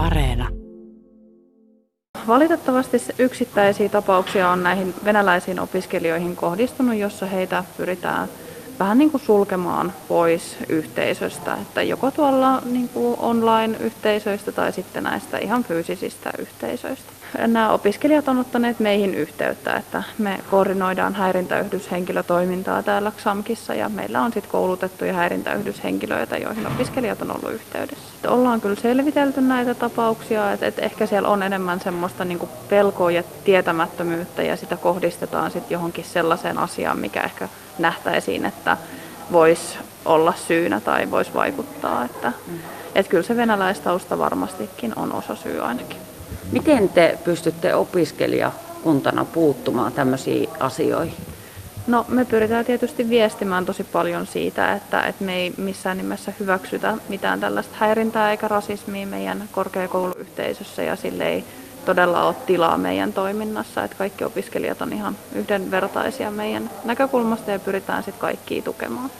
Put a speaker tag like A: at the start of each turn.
A: Areena.
B: Valitettavasti yksittäisiä tapauksia on näihin venäläisiin opiskelijoihin kohdistunut, jossa heitä pyritään vähän niin kuin sulkemaan pois yhteisöstä, että joko tuolla niin kuin online-yhteisöistä tai sitten näistä ihan fyysisistä yhteisöistä. Nämä opiskelijat on ottaneet meihin yhteyttä, että me koordinoidaan häirintäyhdyshenkilötoimintaa täällä XAMKissa ja meillä on sitten koulutettuja häirintäyhdyshenkilöitä, joihin opiskelijat on ollut yhteydessä. Ollaan kyllä selvitelty näitä tapauksia, että, että ehkä siellä on enemmän semmoista niin pelkoa ja tietämättömyyttä ja sitä kohdistetaan sitten johonkin sellaiseen asiaan, mikä ehkä nähtäisiin, että voisi olla syynä tai voisi vaikuttaa. Että, että kyllä se venäläistausta varmastikin on osa syy ainakin.
C: Miten te pystytte opiskelijakuntana puuttumaan tämmöisiin asioihin?
B: No me pyritään tietysti viestimään tosi paljon siitä, että, että me ei missään nimessä hyväksytä mitään tällaista häirintää eikä rasismia meidän korkeakouluyhteisössä ja sille ei todella ole tilaa meidän toiminnassa, että kaikki opiskelijat on ihan yhdenvertaisia meidän näkökulmasta ja pyritään sitten kaikkia tukemaan.